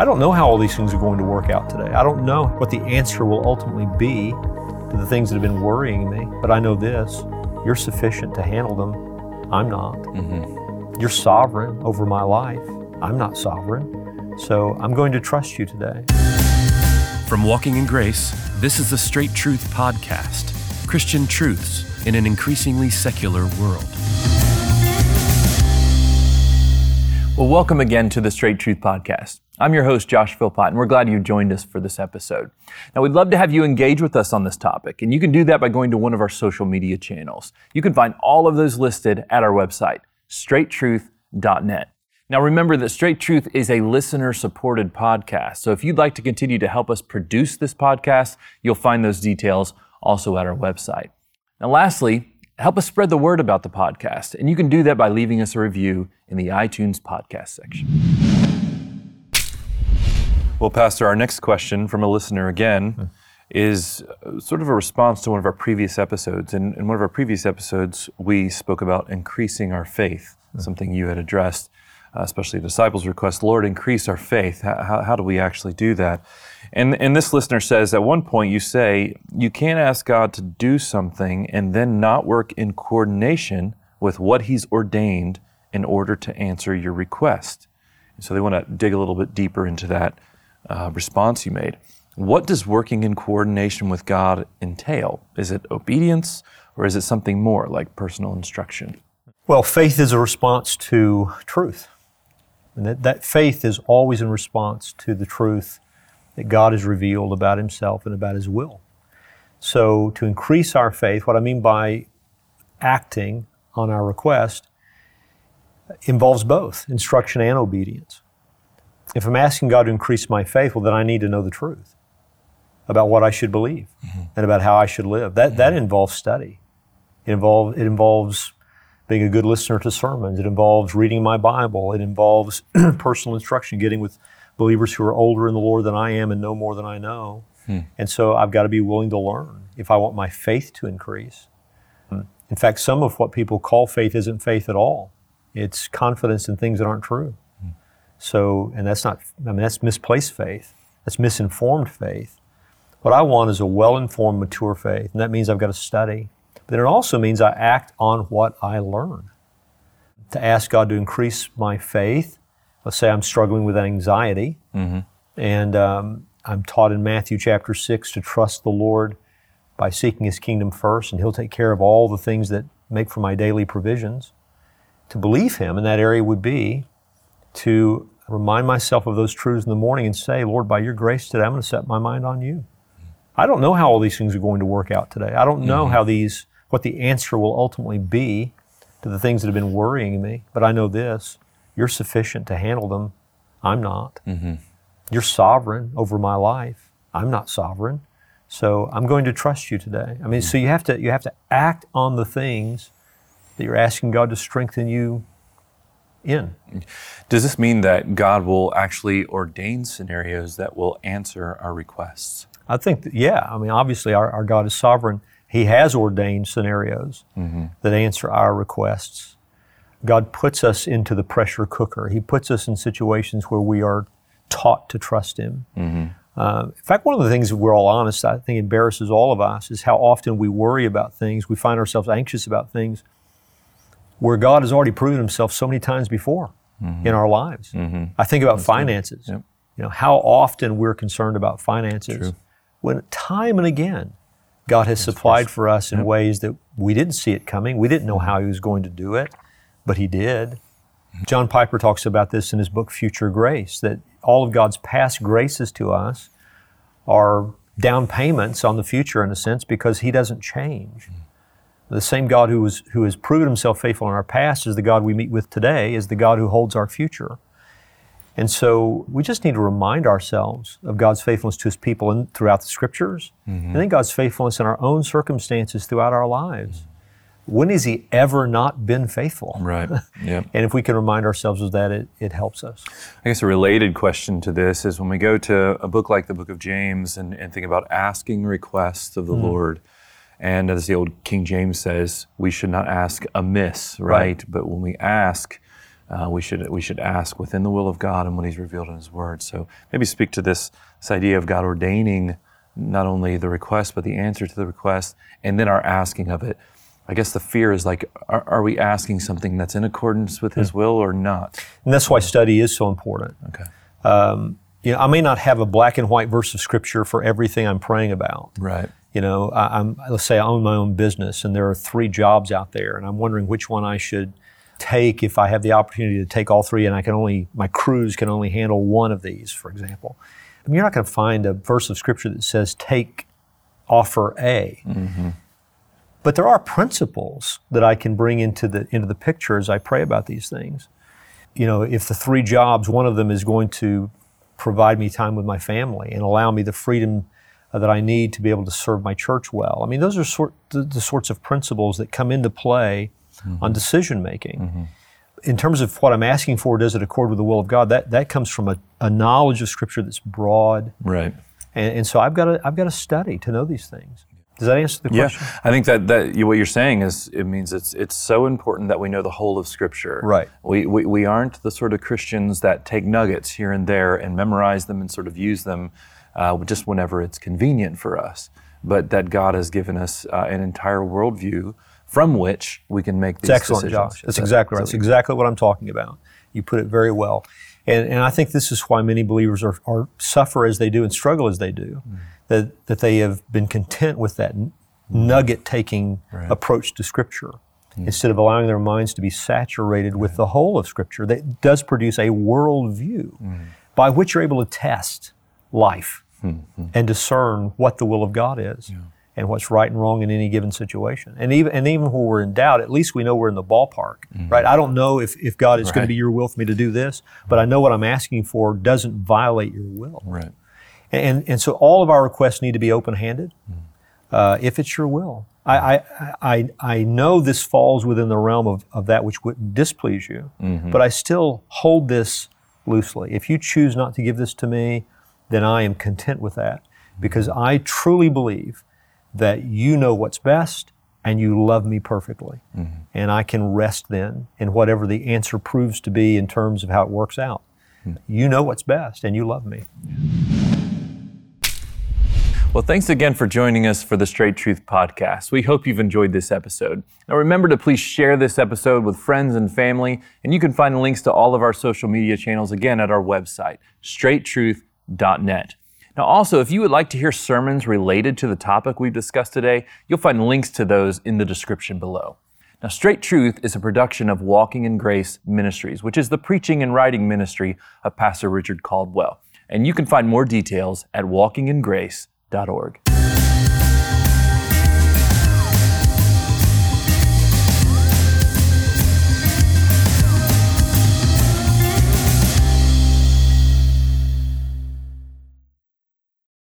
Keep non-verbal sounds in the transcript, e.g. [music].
I don't know how all these things are going to work out today. I don't know what the answer will ultimately be to the things that have been worrying me, but I know this you're sufficient to handle them. I'm not. Mm-hmm. You're sovereign over my life. I'm not sovereign. So I'm going to trust you today. From Walking in Grace, this is the Straight Truth Podcast Christian truths in an increasingly secular world. Well, welcome again to the Straight Truth Podcast. I'm your host, Josh Philpott, and we're glad you joined us for this episode. Now, we'd love to have you engage with us on this topic, and you can do that by going to one of our social media channels. You can find all of those listed at our website, straighttruth.net. Now, remember that Straight Truth is a listener supported podcast. So if you'd like to continue to help us produce this podcast, you'll find those details also at our website. Now, lastly, help us spread the word about the podcast. And you can do that by leaving us a review in the iTunes podcast section. Well, Pastor, our next question from a listener again hmm. is uh, sort of a response to one of our previous episodes. In, in one of our previous episodes, we spoke about increasing our faith, hmm. something you had addressed, uh, especially a disciples' request Lord, increase our faith. How, how, how do we actually do that? And, and this listener says at one point you say, you can't ask God to do something and then not work in coordination with what He's ordained in order to answer your request. So they want to dig a little bit deeper into that uh, response you made. What does working in coordination with God entail? Is it obedience or is it something more like personal instruction? Well, faith is a response to truth. And that, that faith is always in response to the truth that God has revealed about Himself and about His will. So, to increase our faith, what I mean by acting on our request involves both instruction and obedience. If I'm asking God to increase my faith, well, then I need to know the truth about what I should believe mm-hmm. and about how I should live. That, mm-hmm. that involves study. It, involve, it involves being a good listener to sermons. It involves reading my Bible. It involves [clears throat] personal instruction, getting with believers who are older in the Lord than I am and know more than I know. Hmm. And so I've got to be willing to learn if I want my faith to increase. In fact, some of what people call faith isn't faith at all. It's confidence in things that aren't true. So, and that's not, I mean, that's misplaced faith. That's misinformed faith. What I want is a well informed, mature faith. And that means I've got to study. But then it also means I act on what I learn. To ask God to increase my faith, let's say I'm struggling with anxiety, mm-hmm. and um, I'm taught in Matthew chapter 6 to trust the Lord by seeking His kingdom first, and He'll take care of all the things that make for my daily provisions. To believe Him in that area would be to remind myself of those truths in the morning and say, Lord, by your grace today, I'm going to set my mind on you. I don't know how all these things are going to work out today. I don't know mm-hmm. how these, what the answer will ultimately be to the things that have been worrying me, but I know this you're sufficient to handle them. I'm not. Mm-hmm. You're sovereign over my life. I'm not sovereign. So I'm going to trust you today. I mean, mm-hmm. so you have to you have to act on the things that you're asking God to strengthen you in. Does this mean that God will actually ordain scenarios that will answer our requests? I think, that, yeah. I mean, obviously, our, our God is sovereign. He has ordained scenarios mm-hmm. that answer our requests. God puts us into the pressure cooker. He puts us in situations where we are taught to trust Him. Mm-hmm. Uh, in fact, one of the things, if we're all honest, I think embarrasses all of us is how often we worry about things. We find ourselves anxious about things where God has already proven Himself so many times before mm-hmm. in our lives. Mm-hmm. I think about That's finances. Yep. You know how often we're concerned about finances, True. when time and again God has That's supplied for us in yep. ways that we didn't see it coming. We didn't know mm-hmm. how He was going to do it but he did. John Piper talks about this in his book Future Grace that all of God's past graces to us are down payments on the future in a sense because he doesn't change. The same God who, was, who has proven himself faithful in our past is the God we meet with today, is the God who holds our future. And so we just need to remind ourselves of God's faithfulness to his people in, throughout the scriptures, mm-hmm. and then God's faithfulness in our own circumstances throughout our lives when has he ever not been faithful? Right. [laughs] Yeah. and if we can remind ourselves of that, it, it helps us. I guess a related question to this is when we go to a book like the book of James and, and think about asking requests of the mm. Lord, and as the old King James says, we should not ask amiss, right? right. But when we ask, uh, we should we should ask within the will of God and what He's revealed in His Word. So maybe speak to this this idea of God ordaining not only the request but the answer to the request, and then our asking of it. I guess the fear is like, are, are we asking something that's in accordance with His will or not? And that's why study is so important. Okay. Um, you know, I may not have a black and white verse of scripture for everything I'm praying about. Right. You know, I, am let's say I own my own business and there are three jobs out there, and I'm wondering which one I should take if I have the opportunity to take all three, and I can only my crews can only handle one of these, for example. I mean, you're not going to find a verse of scripture that says take offer A. Mm-hmm. But there are principles that I can bring into the into the picture as I pray about these things. You know, if the three jobs, one of them is going to provide me time with my family and allow me the freedom that I need to be able to serve my church well. I mean, those are sort the, the sorts of principles that come into play mm-hmm. on decision making. Mm-hmm. In terms of what I'm asking for, does it accord with the will of God? That that comes from a, a knowledge of Scripture that's broad, right? And, and, so I've got to I've got to study to know these things. Does that answer the question? Yeah, I think that that you, what you're saying is it means it's it's so important that we know the whole of Scripture. Right. We, we we aren't the sort of Christians that take nuggets here and there and memorize them and sort of use them uh, just whenever it's convenient for us, but that God has given us uh, an entire worldview from which we can make these it's excellent, decisions. Josh. That's that, exactly right. That's exactly what I'm talking about. You put it very well. And, and I think this is why many believers are, are suffer as they do and struggle as they do, mm. that, that they have been content with that mm. nugget taking right. approach to Scripture mm. instead of allowing their minds to be saturated right. with the whole of Scripture that does produce a worldview mm. by which you're able to test life mm-hmm. and discern what the will of God is. Yeah. And what's right and wrong in any given situation, and even and even when we're in doubt, at least we know we're in the ballpark, mm-hmm. right? I don't know if, if God is right. going to be your will for me to do this, but I know what I'm asking for doesn't violate your will, right? And and so all of our requests need to be open handed, mm-hmm. uh, if it's your will. I, I, I, I know this falls within the realm of, of that which wouldn't displease you, mm-hmm. but I still hold this loosely. If you choose not to give this to me, then I am content with that because I truly believe that you know what's best and you love me perfectly. Mm-hmm. And I can rest then in whatever the answer proves to be in terms of how it works out. Mm-hmm. You know what's best and you love me. Well, thanks again for joining us for the Straight Truth Podcast. We hope you've enjoyed this episode. Now, remember to please share this episode with friends and family, and you can find links to all of our social media channels again at our website, straighttruth.com net. Now, also, if you would like to hear sermons related to the topic we've discussed today, you'll find links to those in the description below. Now, Straight Truth is a production of Walking in Grace Ministries, which is the preaching and writing ministry of Pastor Richard Caldwell. And you can find more details at walkingingrace.org.